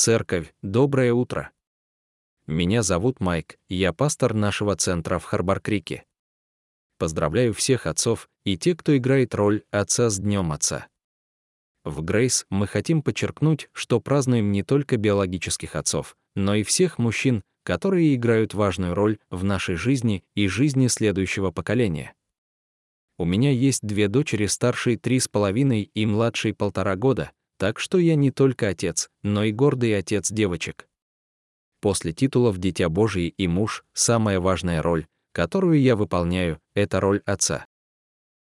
Церковь, доброе утро. Меня зовут Майк, я пастор нашего центра в Харбар-Крике. Поздравляю всех отцов и те, кто играет роль отца с Днем Отца. В Грейс мы хотим подчеркнуть, что празднуем не только биологических отцов, но и всех мужчин, которые играют важную роль в нашей жизни и жизни следующего поколения. У меня есть две дочери, старшей три с половиной и младшей полтора года, так что я не только отец, но и гордый отец девочек. После титулов «Дитя Божие» и «Муж» самая важная роль, которую я выполняю, это роль отца.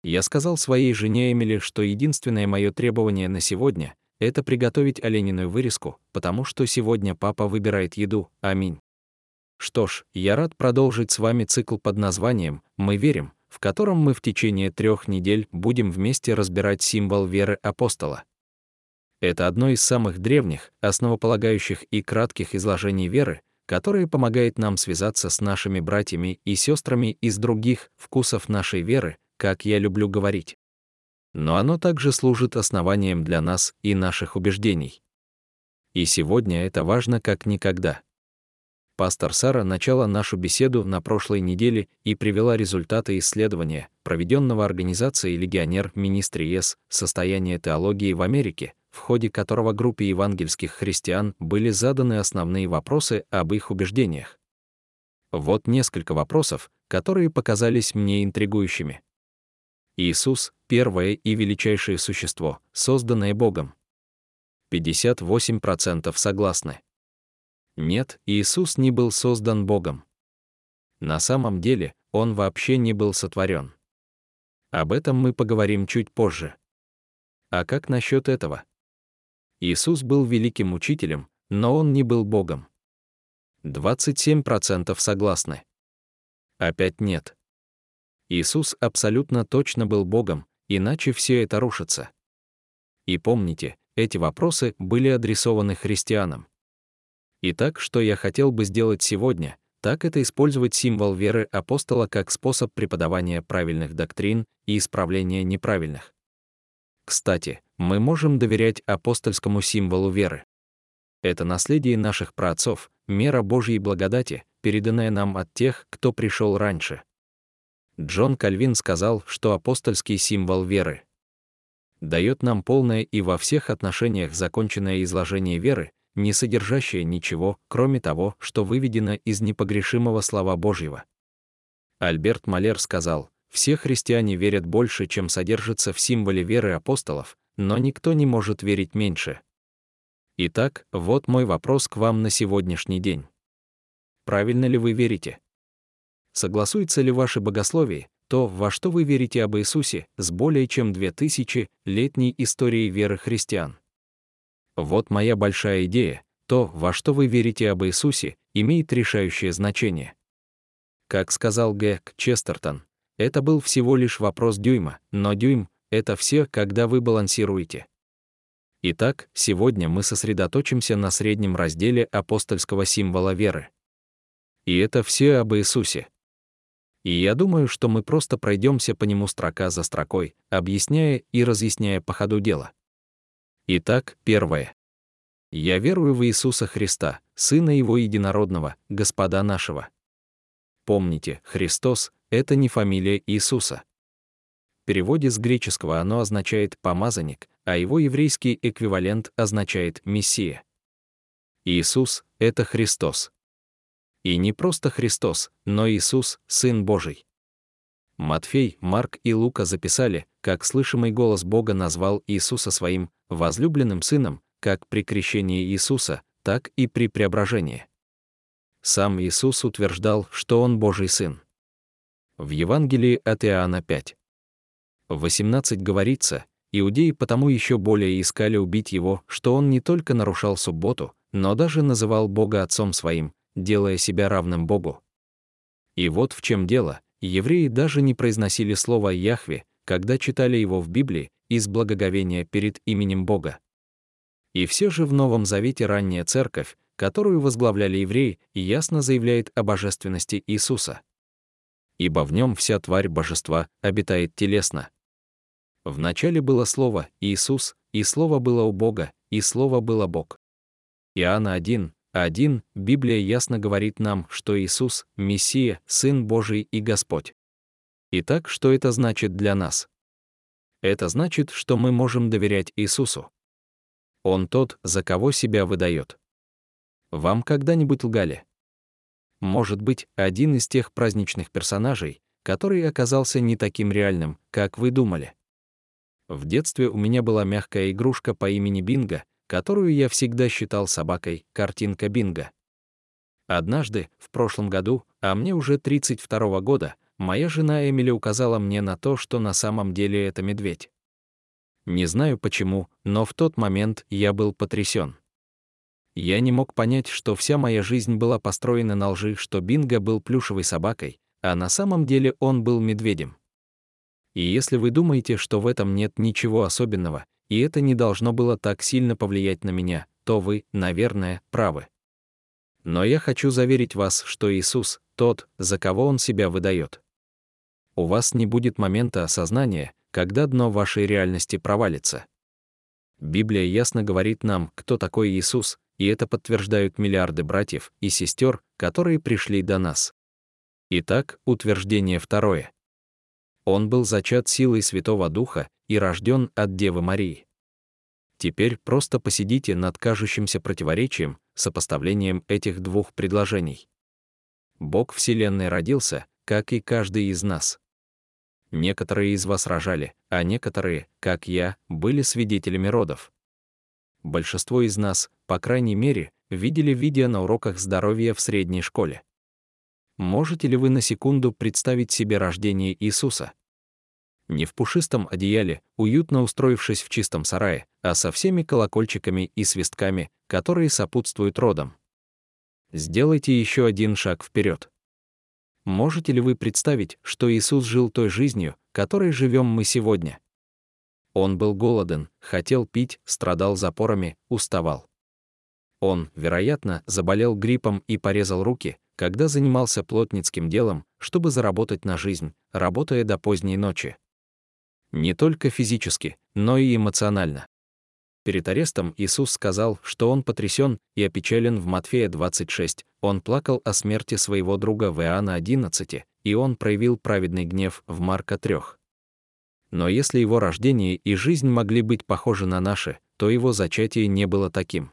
Я сказал своей жене Эмили, что единственное мое требование на сегодня — это приготовить олениную вырезку, потому что сегодня папа выбирает еду. Аминь. Что ж, я рад продолжить с вами цикл под названием «Мы верим», в котором мы в течение трех недель будем вместе разбирать символ веры апостола. Это одно из самых древних, основополагающих и кратких изложений веры, которое помогает нам связаться с нашими братьями и сестрами из других вкусов нашей веры, как я люблю говорить. Но оно также служит основанием для нас и наших убеждений. И сегодня это важно как никогда. Пастор Сара начала нашу беседу на прошлой неделе и привела результаты исследования, проведенного организацией «Легионер Министриес. Состояние теологии в Америке», в ходе которого группе евангельских христиан были заданы основные вопросы об их убеждениях. Вот несколько вопросов, которые показались мне интригующими. Иисус — первое и величайшее существо, созданное Богом. 58% согласны. Нет, Иисус не был создан Богом. На самом деле, Он вообще не был сотворен. Об этом мы поговорим чуть позже. А как насчет этого? Иисус был великим учителем, но он не был Богом. 27% согласны. Опять нет. Иисус абсолютно точно был Богом, иначе все это рушится. И помните, эти вопросы были адресованы христианам. Итак, что я хотел бы сделать сегодня, так это использовать символ веры апостола как способ преподавания правильных доктрин и исправления неправильных. Кстати, мы можем доверять апостольскому символу веры. Это наследие наших праотцов, мера Божьей благодати, переданная нам от тех, кто пришел раньше. Джон Кальвин сказал, что апостольский символ веры дает нам полное и во всех отношениях законченное изложение веры, не содержащее ничего, кроме того, что выведено из непогрешимого слова Божьего. Альберт Малер сказал, все христиане верят больше, чем содержится в символе веры апостолов, но никто не может верить меньше. Итак, вот мой вопрос к вам на сегодняшний день. Правильно ли вы верите? Согласуется ли ваше богословие, то, во что вы верите об Иисусе, с более чем 2000-летней историей веры христиан? Вот моя большая идея, то, во что вы верите об Иисусе, имеет решающее значение. Как сказал Гэг Честертон, это был всего лишь вопрос дюйма, но дюйм — это все, когда вы балансируете. Итак, сегодня мы сосредоточимся на среднем разделе апостольского символа веры. И это все об Иисусе. И я думаю, что мы просто пройдемся по нему строка за строкой, объясняя и разъясняя по ходу дела. Итак, первое. Я верую в Иисуса Христа, Сына Его Единородного, Господа нашего. Помните, Христос это не фамилия Иисуса. Переводе с греческого оно означает «помазанник», а его еврейский эквивалент означает «мессия». Иисус — это Христос. И не просто Христос, но Иисус — Сын Божий. Матфей, Марк и Лука записали, как слышимый голос Бога назвал Иисуса своим возлюбленным сыном, как при крещении Иисуса, так и при преображении. Сам Иисус утверждал, что Он Божий Сын. В Евангелии от Иоанна 5. В 18 говорится, иудеи потому еще более искали убить его, что он не только нарушал субботу, но даже называл Бога Отцом своим, делая себя равным Богу. И вот в чем дело, евреи даже не произносили слово «Яхве», когда читали его в Библии, из благоговения перед именем Бога. И все же в Новом Завете ранняя церковь, которую возглавляли евреи, ясно заявляет о божественности Иисуса ибо в нем вся тварь божества обитает телесно. Вначале было Слово, Иисус, и Слово было у Бога, и Слово было Бог. Иоанна 1, 1, Библия ясно говорит нам, что Иисус — Мессия, Сын Божий и Господь. Итак, что это значит для нас? Это значит, что мы можем доверять Иисусу. Он тот, за кого себя выдает. Вам когда-нибудь лгали? Может быть, один из тех праздничных персонажей, который оказался не таким реальным, как вы думали. В детстве у меня была мягкая игрушка по имени Бинго, которую я всегда считал собакой, картинка Бинго. Однажды, в прошлом году, а мне уже 32 года, моя жена Эмили указала мне на то, что на самом деле это медведь. Не знаю почему, но в тот момент я был потрясен. Я не мог понять, что вся моя жизнь была построена на лжи, что Бинго был плюшевой собакой, а на самом деле он был медведем. И если вы думаете, что в этом нет ничего особенного, и это не должно было так сильно повлиять на меня, то вы, наверное, правы. Но я хочу заверить вас, что Иисус — тот, за кого Он себя выдает. У вас не будет момента осознания, когда дно вашей реальности провалится. Библия ясно говорит нам, кто такой Иисус, и это подтверждают миллиарды братьев и сестер, которые пришли до нас. Итак, утверждение второе. Он был зачат силой Святого Духа и рожден от Девы Марии. Теперь просто посидите над кажущимся противоречием, сопоставлением этих двух предложений. Бог Вселенной родился, как и каждый из нас. Некоторые из вас рожали, а некоторые, как я, были свидетелями родов. Большинство из нас, по крайней мере, видели видео на уроках здоровья в средней школе. Можете ли вы на секунду представить себе рождение Иисуса? Не в пушистом одеяле, уютно устроившись в чистом сарае, а со всеми колокольчиками и свистками, которые сопутствуют родам. Сделайте еще один шаг вперед. Можете ли вы представить, что Иисус жил той жизнью, которой живем мы сегодня? Он был голоден, хотел пить, страдал запорами, уставал. Он, вероятно, заболел гриппом и порезал руки, когда занимался плотницким делом, чтобы заработать на жизнь, работая до поздней ночи. Не только физически, но и эмоционально. Перед арестом Иисус сказал, что он потрясен и опечален в Матфея 26, он плакал о смерти своего друга в Иоанна 11, и он проявил праведный гнев в Марка 3. Но если его рождение и жизнь могли быть похожи на наши, то его зачатие не было таким.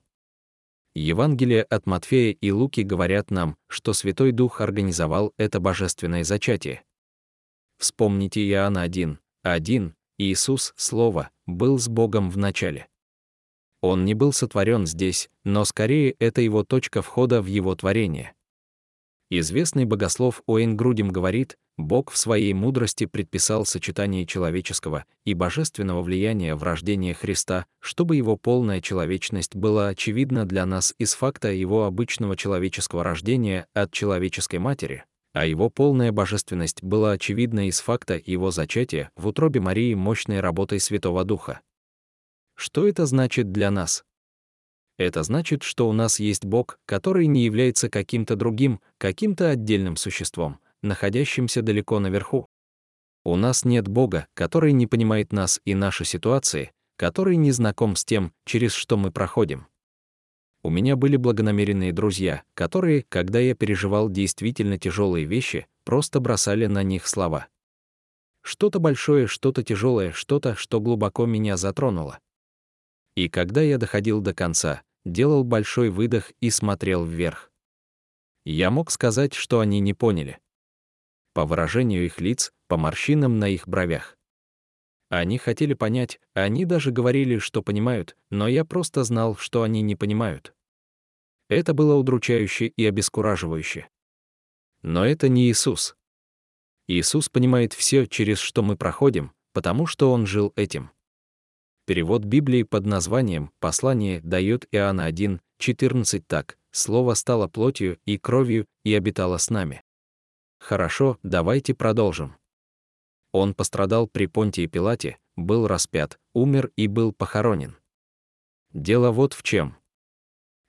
Евангелие от Матфея и Луки говорят нам, что Святой Дух организовал это божественное зачатие. Вспомните Иоанна 1, один, Иисус, Слово, был с Богом в начале. Он не был сотворен здесь, но скорее это его точка входа в его творение. Известный богослов Оэн Грудим говорит, Бог в своей мудрости предписал сочетание человеческого и божественного влияния в рождение Христа, чтобы его полная человечность была очевидна для нас из факта его обычного человеческого рождения от человеческой матери, а его полная божественность была очевидна из факта его зачатия в утробе Марии мощной работой Святого Духа. Что это значит для нас? Это значит, что у нас есть Бог, который не является каким-то другим, каким-то отдельным существом, находящимся далеко наверху. У нас нет Бога, который не понимает нас и наши ситуации, который не знаком с тем, через что мы проходим. У меня были благонамеренные друзья, которые, когда я переживал действительно тяжелые вещи, просто бросали на них слова. Что-то большое, что-то тяжелое, что-то, что глубоко меня затронуло. И когда я доходил до конца, делал большой выдох и смотрел вверх. Я мог сказать, что они не поняли. По выражению их лиц, по морщинам на их бровях. Они хотели понять, они даже говорили, что понимают, но я просто знал, что они не понимают. Это было удручающе и обескураживающе. Но это не Иисус. Иисус понимает все, через что мы проходим, потому что Он жил этим. Перевод Библии под названием «Послание» дает Иоанна 1, 14 так «Слово стало плотью и кровью и обитало с нами». Хорошо, давайте продолжим. Он пострадал при Понтии Пилате, был распят, умер и был похоронен. Дело вот в чем.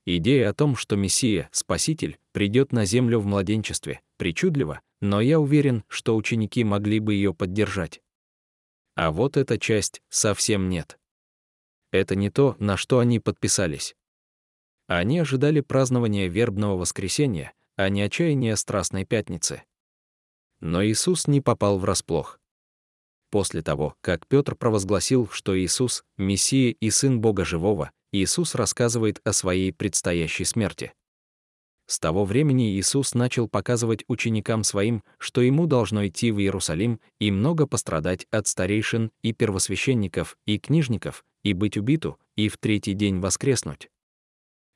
Идея о том, что Мессия, Спаситель, придет на землю в младенчестве, причудлива, но я уверен, что ученики могли бы ее поддержать. А вот эта часть совсем нет. Это не то, на что они подписались. Они ожидали празднования вербного воскресенья, а не отчаяния Страстной Пятницы. Но Иисус не попал врасплох. После того, как Петр провозгласил, что Иисус — Мессия и Сын Бога Живого, Иисус рассказывает о своей предстоящей смерти. С того времени Иисус начал показывать ученикам своим, что ему должно идти в Иерусалим и много пострадать от старейшин и первосвященников и книжников, и быть убиту, и в третий день воскреснуть.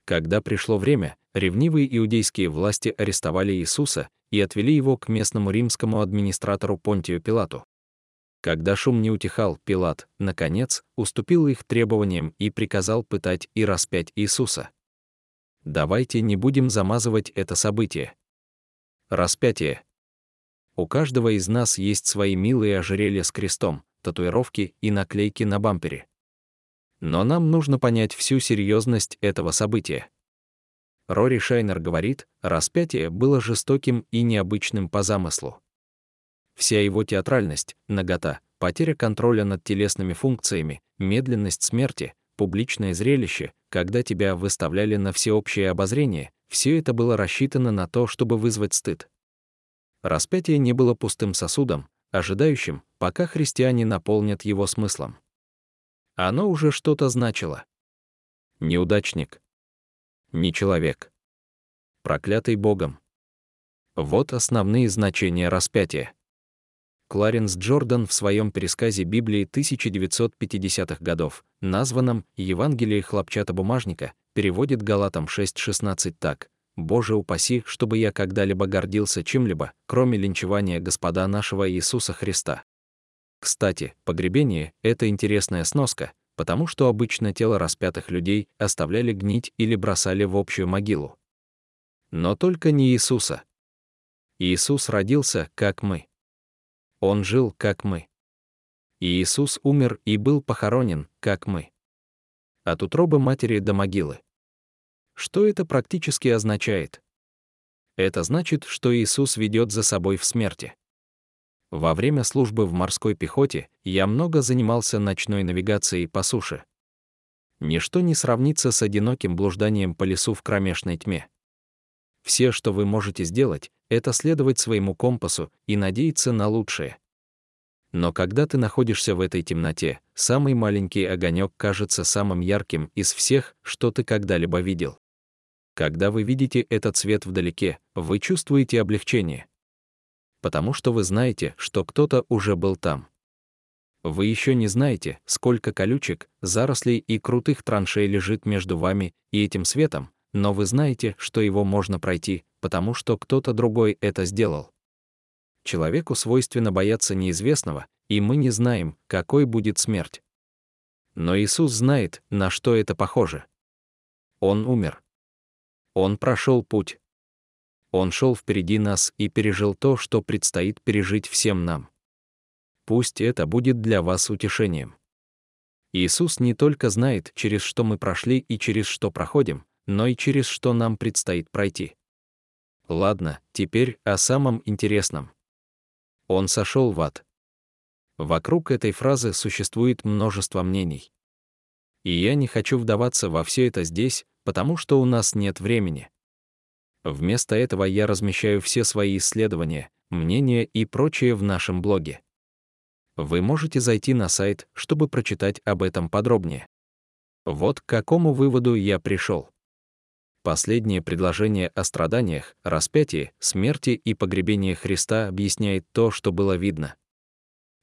Когда пришло время, ревнивые иудейские власти арестовали Иисуса и отвели его к местному римскому администратору Понтию Пилату. Когда шум не утихал, Пилат, наконец, уступил их требованиям и приказал пытать и распять Иисуса. Давайте не будем замазывать это событие. Распятие. У каждого из нас есть свои милые ожерелья с крестом, татуировки и наклейки на бампере. Но нам нужно понять всю серьезность этого события. Рори Шайнер говорит, распятие было жестоким и необычным по замыслу. Вся его театральность, нагота, потеря контроля над телесными функциями, медленность смерти, публичное зрелище, когда тебя выставляли на всеобщее обозрение, все это было рассчитано на то, чтобы вызвать стыд. Распятие не было пустым сосудом, ожидающим, пока христиане наполнят его смыслом. Оно уже что-то значило. Неудачник. Не человек. Проклятый Богом. Вот основные значения распятия. Кларенс Джордан в своем пересказе Библии 1950-х годов, названном «Евангелие хлопчатобумажника», переводит Галатам 6.16 так. «Боже упаси, чтобы я когда-либо гордился чем-либо, кроме линчевания Господа нашего Иисуса Христа». Кстати, погребение — это интересная сноска, потому что обычно тело распятых людей оставляли гнить или бросали в общую могилу. Но только не Иисуса. Иисус родился, как мы. Он жил, как мы. Иисус умер и был похоронен, как мы. От утробы матери до могилы. Что это практически означает? Это значит, что Иисус ведет за собой в смерти. Во время службы в морской пехоте я много занимался ночной навигацией по суше. Ничто не сравнится с одиноким блужданием по лесу в кромешной тьме. Все, что вы можете сделать, это следовать своему компасу и надеяться на лучшее. Но когда ты находишься в этой темноте, самый маленький огонек кажется самым ярким из всех, что ты когда-либо видел. Когда вы видите этот свет вдалеке, вы чувствуете облегчение. Потому что вы знаете, что кто-то уже был там. Вы еще не знаете, сколько колючек, зарослей и крутых траншей лежит между вами и этим светом, но вы знаете, что его можно пройти, потому что кто-то другой это сделал. Человеку свойственно бояться неизвестного, и мы не знаем, какой будет смерть. Но Иисус знает, на что это похоже. Он умер. Он прошел путь. Он шел впереди нас и пережил то, что предстоит пережить всем нам. Пусть это будет для вас утешением. Иисус не только знает, через что мы прошли и через что проходим, но и через что нам предстоит пройти. Ладно, теперь о самом интересном. Он сошел в ад. Вокруг этой фразы существует множество мнений. И я не хочу вдаваться во все это здесь, потому что у нас нет времени. Вместо этого я размещаю все свои исследования, мнения и прочее в нашем блоге. Вы можете зайти на сайт, чтобы прочитать об этом подробнее. Вот к какому выводу я пришел. Последнее предложение о страданиях, распятии, смерти и погребении Христа объясняет то, что было видно.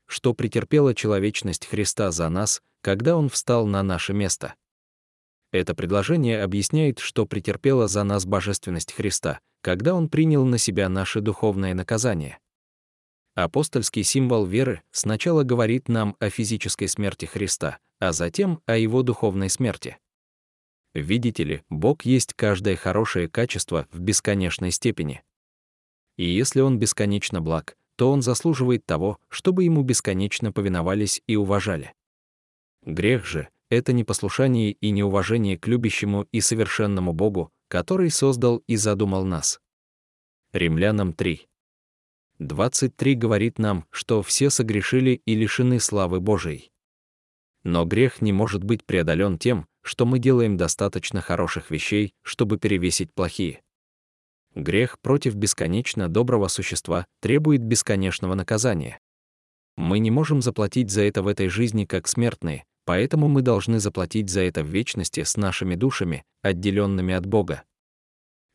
Что претерпела человечность Христа за нас, когда Он встал на наше место. Это предложение объясняет, что претерпела за нас божественность Христа, когда Он принял на себя наше духовное наказание. Апостольский символ веры сначала говорит нам о физической смерти Христа, а затем о Его духовной смерти. Видите ли, Бог есть каждое хорошее качество в бесконечной степени. И если Он бесконечно благ, то Он заслуживает того, чтобы Ему бесконечно повиновались и уважали. Грех же — это непослушание и неуважение к любящему и совершенному Богу, который создал и задумал нас. Римлянам 3. 23 говорит нам, что все согрешили и лишены славы Божией. Но грех не может быть преодолен тем, что мы делаем достаточно хороших вещей, чтобы перевесить плохие. Грех против бесконечно доброго существа требует бесконечного наказания. Мы не можем заплатить за это в этой жизни как смертные, поэтому мы должны заплатить за это в вечности с нашими душами, отделенными от Бога.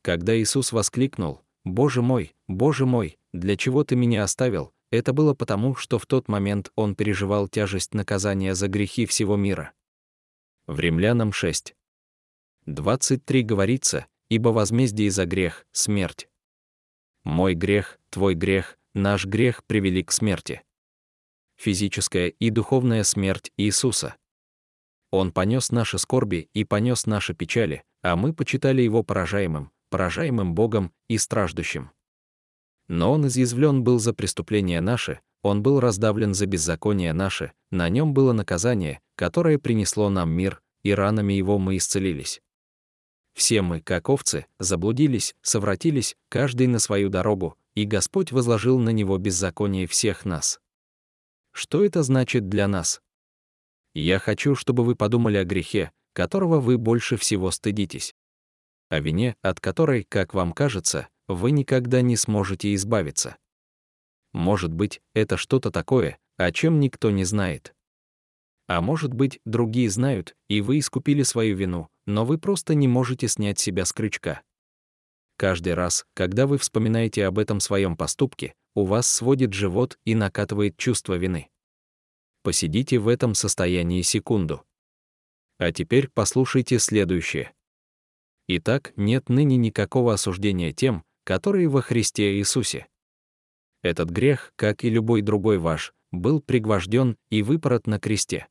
Когда Иисус воскликнул «Боже мой, Боже мой, для чего ты меня оставил?», это было потому, что в тот момент он переживал тяжесть наказания за грехи всего мира. В Римлянам 6. 23 говорится, ибо возмездие за грех — смерть. Мой грех, твой грех, наш грех привели к смерти. Физическая и духовная смерть Иисуса. Он понес наши скорби и понес наши печали, а мы почитали его поражаемым, поражаемым Богом и страждущим. Но он изъязвлен был за преступления наши, он был раздавлен за беззаконие наше, на нем было наказание, которое принесло нам мир, и ранами его мы исцелились. Все мы, как овцы, заблудились, совратились, каждый на свою дорогу, и Господь возложил на него беззаконие всех нас. Что это значит для нас? Я хочу, чтобы вы подумали о грехе, которого вы больше всего стыдитесь. О вине, от которой, как вам кажется, вы никогда не сможете избавиться. Может быть, это что-то такое, о чем никто не знает. А может быть, другие знают, и вы искупили свою вину, но вы просто не можете снять себя с крючка. Каждый раз, когда вы вспоминаете об этом своем поступке, у вас сводит живот и накатывает чувство вины. Посидите в этом состоянии секунду. А теперь послушайте следующее. Итак, нет ныне никакого осуждения тем, которые во Христе Иисусе. Этот грех, как и любой другой ваш, был пригвожден и выпорот на кресте.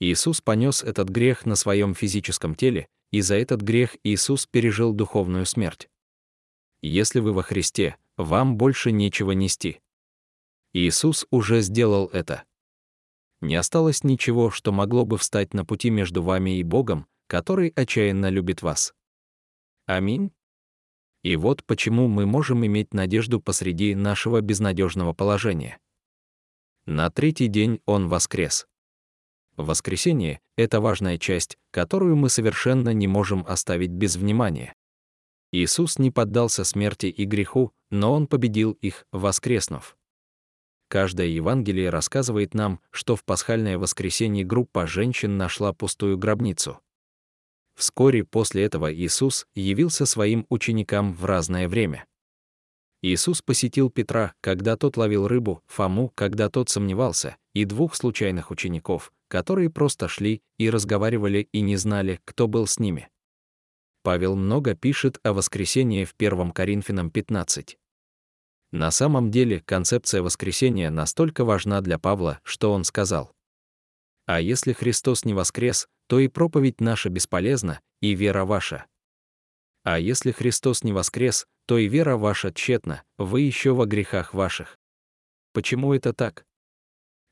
Иисус понес этот грех на своем физическом теле, и за этот грех Иисус пережил духовную смерть. Если вы во Христе, вам больше нечего нести. Иисус уже сделал это. Не осталось ничего, что могло бы встать на пути между вами и Богом, который отчаянно любит вас. Аминь. И вот почему мы можем иметь надежду посреди нашего безнадежного положения. На третий день Он воскрес. Воскресение — это важная часть, которую мы совершенно не можем оставить без внимания. Иисус не поддался смерти и греху, но Он победил их, воскреснув. Каждое Евангелие рассказывает нам, что в пасхальное воскресенье группа женщин нашла пустую гробницу. Вскоре после этого Иисус явился своим ученикам в разное время. Иисус посетил Петра, когда тот ловил рыбу, Фому, когда тот сомневался, и двух случайных учеников, которые просто шли и разговаривали и не знали, кто был с ними. Павел много пишет о воскресении в 1 Коринфянам 15. На самом деле концепция воскресения настолько важна для Павла, что он сказал. «А если Христос не воскрес, то и проповедь наша бесполезна, и вера ваша. А если Христос не воскрес, то и вера ваша тщетна, вы еще во грехах ваших». Почему это так?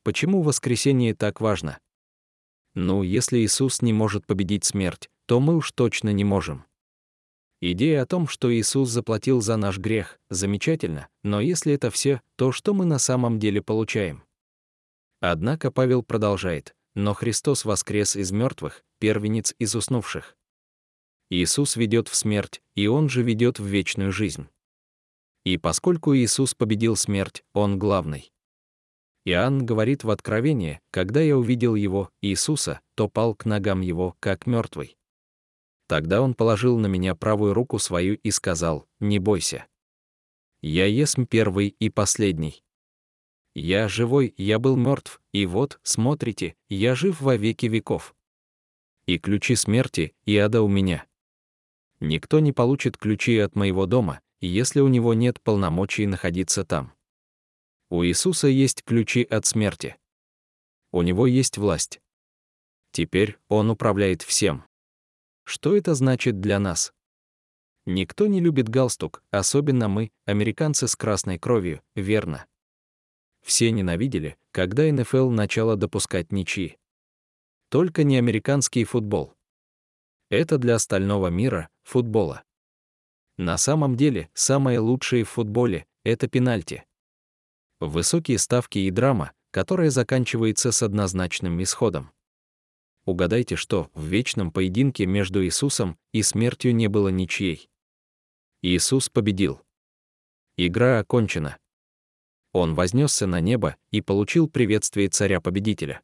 Почему воскресение так важно? Ну, если Иисус не может победить смерть, то мы уж точно не можем. Идея о том, что Иисус заплатил за наш грех, замечательно, но если это все, то что мы на самом деле получаем? Однако Павел продолжает, но Христос воскрес из мертвых, первенец из уснувших. Иисус ведет в смерть, и Он же ведет в вечную жизнь. И поскольку Иисус победил смерть, Он главный. Иоанн говорит в Откровении, когда я увидел его, Иисуса, то пал к ногам его, как мертвый. Тогда он положил на меня правую руку свою и сказал, «Не бойся. Я есмь первый и последний. Я живой, я был мертв, и вот, смотрите, я жив во веки веков. И ключи смерти и ада у меня. Никто не получит ключи от моего дома, если у него нет полномочий находиться там. У Иисуса есть ключи от смерти. У него есть власть. Теперь он управляет всем. Что это значит для нас? Никто не любит галстук, особенно мы, американцы с красной кровью, верно? Все ненавидели, когда НФЛ начала допускать ничьи. Только не американский футбол. Это для остального мира, футбола. На самом деле, самое лучшее в футболе — это пенальти высокие ставки и драма, которая заканчивается с однозначным исходом. Угадайте, что в вечном поединке между Иисусом и смертью не было ничьей. Иисус победил. Игра окончена. Он вознесся на небо и получил приветствие царя-победителя.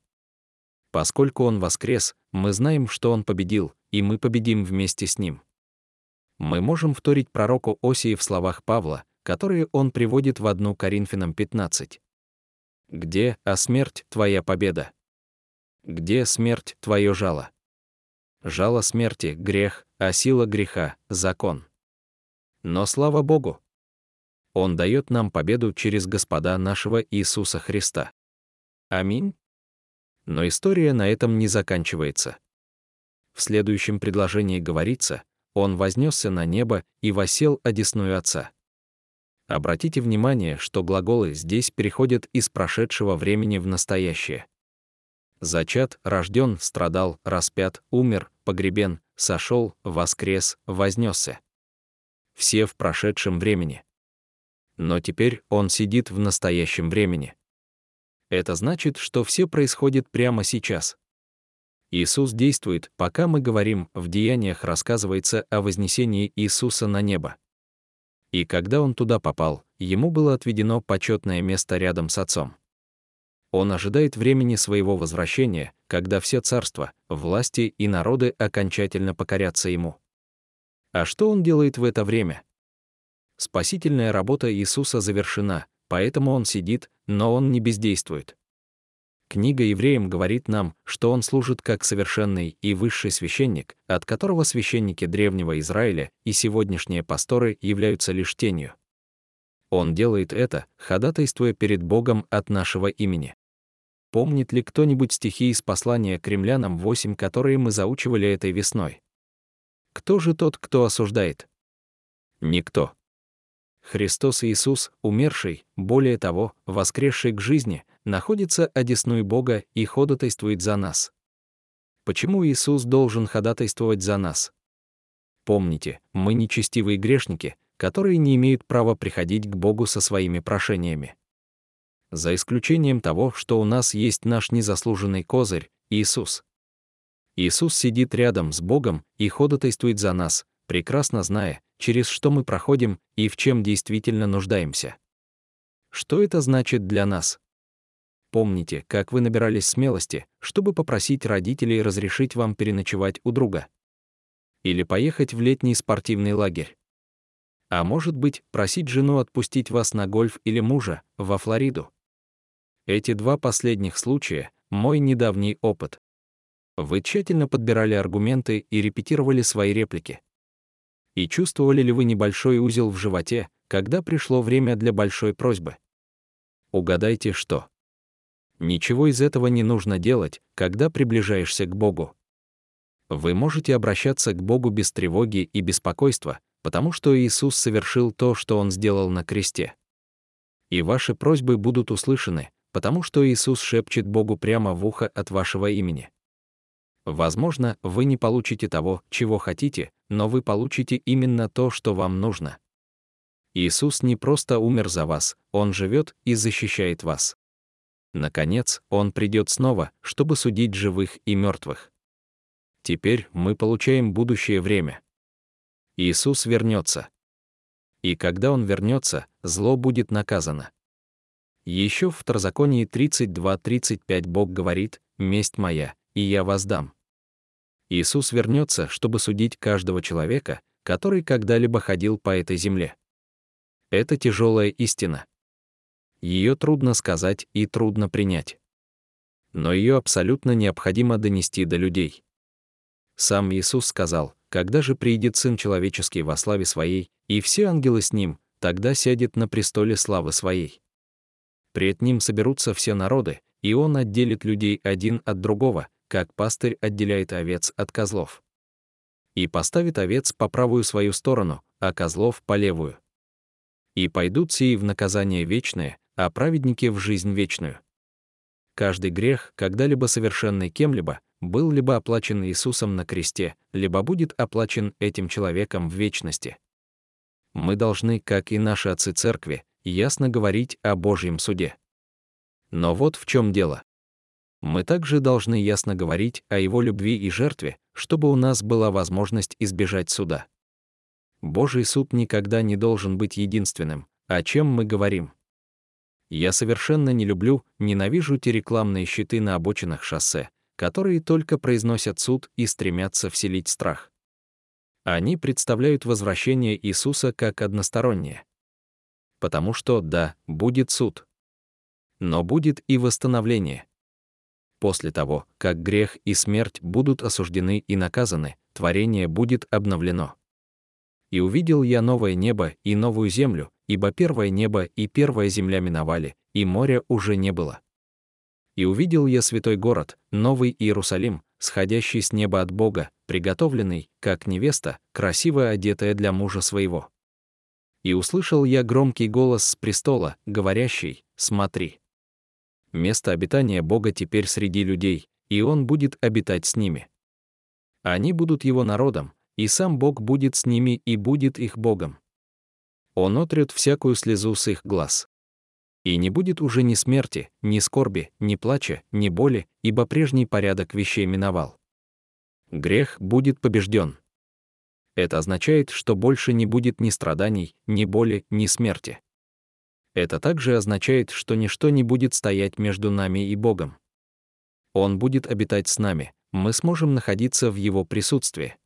Поскольку он воскрес, мы знаем, что он победил, и мы победим вместе с ним. Мы можем вторить пророку Осии в словах Павла, которые он приводит в 1 Коринфянам 15. «Где, а смерть, твоя победа? Где смерть, твое жало? Жало смерти — грех, а сила греха — закон. Но слава Богу! Он дает нам победу через Господа нашего Иисуса Христа. Аминь. Но история на этом не заканчивается. В следующем предложении говорится, «Он вознесся на небо и восел одесную Отца». Обратите внимание, что глаголы здесь переходят из прошедшего времени в настоящее. Зачат, рожден, страдал, распят, умер, погребен, сошел, воскрес, вознесся. Все в прошедшем времени. Но теперь он сидит в настоящем времени. Это значит, что все происходит прямо сейчас. Иисус действует, пока мы говорим, в деяниях рассказывается о вознесении Иисуса на небо. И когда он туда попал, ему было отведено почетное место рядом с Отцом. Он ожидает времени своего возвращения, когда все царства, власти и народы окончательно покорятся ему. А что он делает в это время? Спасительная работа Иисуса завершена, поэтому он сидит, но он не бездействует. Книга Евреям говорит нам, что он служит как совершенный и высший священник, от которого священники древнего Израиля и сегодняшние пасторы являются лишь тенью. Он делает это, ходатайствуя перед Богом от нашего имени. Помнит ли кто-нибудь стихи из послания к римлянам 8, которые мы заучивали этой весной? Кто же тот, кто осуждает? Никто. Христос Иисус, умерший, более того, воскресший к жизни, находится одесной Бога и ходатайствует за нас. Почему Иисус должен ходатайствовать за нас? Помните, мы нечестивые грешники, которые не имеют права приходить к Богу со своими прошениями. За исключением того, что у нас есть наш незаслуженный козырь — Иисус. Иисус сидит рядом с Богом и ходатайствует за нас, прекрасно зная, через что мы проходим и в чем действительно нуждаемся. Что это значит для нас? Помните, как вы набирались смелости, чтобы попросить родителей разрешить вам переночевать у друга? Или поехать в летний спортивный лагерь? А может быть, просить жену отпустить вас на гольф или мужа во Флориду? Эти два последних случая — мой недавний опыт. Вы тщательно подбирали аргументы и репетировали свои реплики. И чувствовали ли вы небольшой узел в животе, когда пришло время для большой просьбы? Угадайте, что. Ничего из этого не нужно делать, когда приближаешься к Богу. Вы можете обращаться к Богу без тревоги и беспокойства, потому что Иисус совершил то, что Он сделал на кресте. И ваши просьбы будут услышаны, потому что Иисус шепчет Богу прямо в ухо от вашего имени. Возможно, вы не получите того, чего хотите, но вы получите именно то, что вам нужно. Иисус не просто умер за вас, Он живет и защищает вас. Наконец, Он придет снова, чтобы судить живых и мертвых. Теперь мы получаем будущее время. Иисус вернется. И когда Он вернется, зло будет наказано. Еще в Второзаконии 32-35 Бог говорит «Месть моя, и я воздам». Иисус вернется, чтобы судить каждого человека, который когда-либо ходил по этой земле. Это тяжелая истина. Ее трудно сказать и трудно принять. Но ее абсолютно необходимо донести до людей. Сам Иисус сказал, когда же приидет Сын Человеческий во славе Своей, и все ангелы с Ним, тогда сядет на престоле славы Своей. Пред Ним соберутся все народы, и Он отделит людей один от другого, как пастырь отделяет овец от козлов. И поставит овец по правую свою сторону, а козлов по левую. И пойдут сии в наказание вечное, а праведники в жизнь вечную. Каждый грех, когда-либо совершенный кем-либо, был либо оплачен Иисусом на кресте, либо будет оплачен этим человеком в вечности. Мы должны, как и наши отцы церкви, ясно говорить о Божьем суде. Но вот в чем дело. Мы также должны ясно говорить о Его любви и жертве, чтобы у нас была возможность избежать суда. Божий суд никогда не должен быть единственным, о чем мы говорим. Я совершенно не люблю, ненавижу те рекламные щиты на обочинах шоссе, которые только произносят суд и стремятся вселить страх. Они представляют возвращение Иисуса как одностороннее. Потому что, да, будет суд. Но будет и восстановление. После того, как грех и смерть будут осуждены и наказаны, творение будет обновлено. «И увидел я новое небо и новую землю, ибо первое небо и первая земля миновали, и моря уже не было. И увидел я святой город, новый Иерусалим, сходящий с неба от Бога, приготовленный, как невеста, красиво одетая для мужа своего. И услышал я громкий голос с престола, говорящий «Смотри». Место обитания Бога теперь среди людей, и Он будет обитать с ними. Они будут Его народом, и сам Бог будет с ними и будет их Богом. Он отрет всякую слезу с их глаз. И не будет уже ни смерти, ни скорби, ни плача, ни боли, ибо прежний порядок вещей миновал. Грех будет побежден. Это означает, что больше не будет ни страданий, ни боли, ни смерти. Это также означает, что ничто не будет стоять между нами и Богом. Он будет обитать с нами, мы сможем находиться в Его присутствии.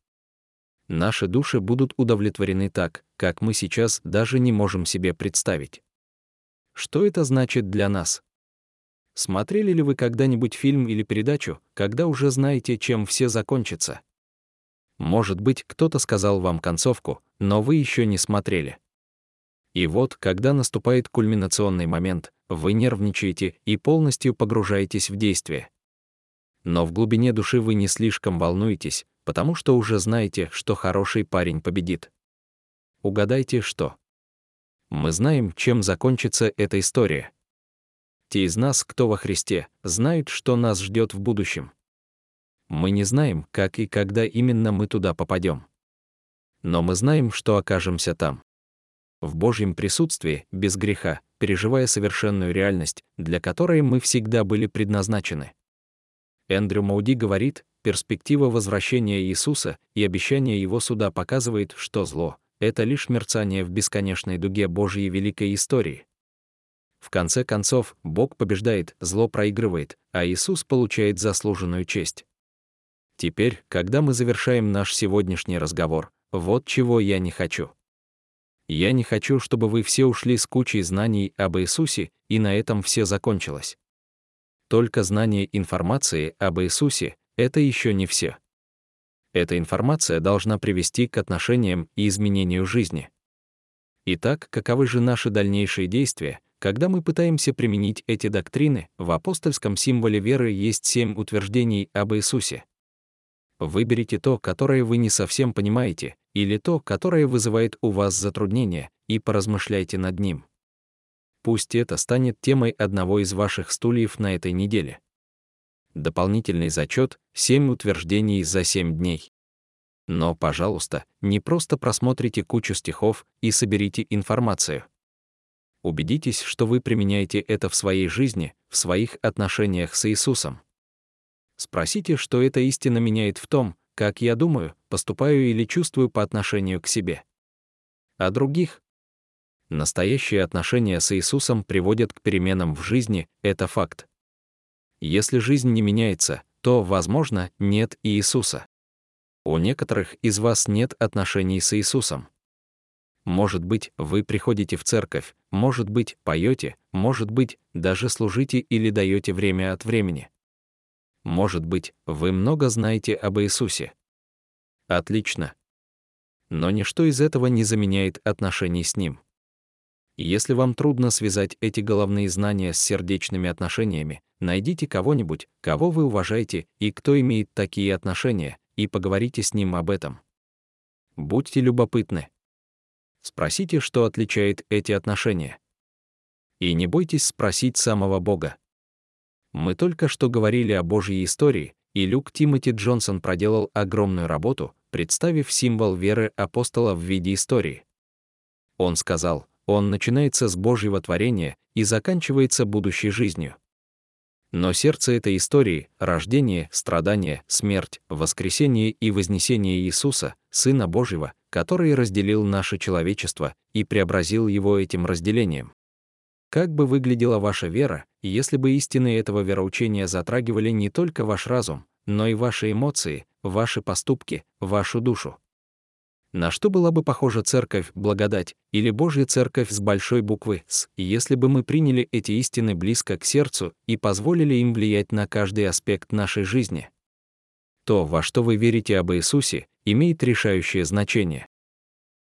Наши души будут удовлетворены так, как мы сейчас даже не можем себе представить. Что это значит для нас? Смотрели ли вы когда-нибудь фильм или передачу, когда уже знаете, чем все закончится? Может быть, кто-то сказал вам концовку, но вы еще не смотрели. И вот, когда наступает кульминационный момент, вы нервничаете и полностью погружаетесь в действие. Но в глубине души вы не слишком волнуетесь, потому что уже знаете, что хороший парень победит. Угадайте, что? Мы знаем, чем закончится эта история. Те из нас, кто во Христе, знают, что нас ждет в будущем. Мы не знаем, как и когда именно мы туда попадем. Но мы знаем, что окажемся там. В Божьем присутствии, без греха, переживая совершенную реальность, для которой мы всегда были предназначены. Эндрю Мауди говорит, перспектива возвращения Иисуса и обещание Его суда показывает, что зло, это лишь мерцание в бесконечной дуге Божьей великой истории. В конце концов, Бог побеждает, зло проигрывает, а Иисус получает заслуженную честь. Теперь, когда мы завершаем наш сегодняшний разговор, вот чего я не хочу. Я не хочу, чтобы вы все ушли с кучей знаний об Иисусе, и на этом все закончилось. Только знание информации об Иисусе — это еще не все. Эта информация должна привести к отношениям и изменению жизни. Итак, каковы же наши дальнейшие действия, когда мы пытаемся применить эти доктрины? В апостольском символе веры есть семь утверждений об Иисусе. Выберите то, которое вы не совсем понимаете, или то, которое вызывает у вас затруднения, и поразмышляйте над ним. Пусть это станет темой одного из ваших стульев на этой неделе дополнительный зачет, 7 утверждений за 7 дней. Но, пожалуйста, не просто просмотрите кучу стихов и соберите информацию. Убедитесь, что вы применяете это в своей жизни, в своих отношениях с Иисусом. Спросите, что эта истина меняет в том, как я думаю, поступаю или чувствую по отношению к себе. А других? Настоящие отношения с Иисусом приводят к переменам в жизни, это факт. Если жизнь не меняется, то, возможно, нет и Иисуса. У некоторых из вас нет отношений с Иисусом. Может быть, вы приходите в церковь, может быть, поете, может быть, даже служите или даете время от времени. Может быть, вы много знаете об Иисусе. Отлично. Но ничто из этого не заменяет отношений с Ним. Если вам трудно связать эти головные знания с сердечными отношениями, найдите кого-нибудь, кого вы уважаете и кто имеет такие отношения, и поговорите с ним об этом. Будьте любопытны. Спросите, что отличает эти отношения. И не бойтесь спросить самого Бога. Мы только что говорили о Божьей истории, и Люк Тимоти Джонсон проделал огромную работу, представив символ веры апостола в виде истории. Он сказал, он начинается с Божьего творения и заканчивается будущей жизнью. Но сердце этой истории — рождение, страдание, смерть, воскресение и вознесение Иисуса, Сына Божьего, который разделил наше человечество и преобразил его этим разделением. Как бы выглядела ваша вера, если бы истины этого вероучения затрагивали не только ваш разум, но и ваши эмоции, ваши поступки, вашу душу? На что была бы похожа церковь благодать или Божья церковь с большой буквы «С», если бы мы приняли эти истины близко к сердцу и позволили им влиять на каждый аспект нашей жизни? То, во что вы верите об Иисусе, имеет решающее значение.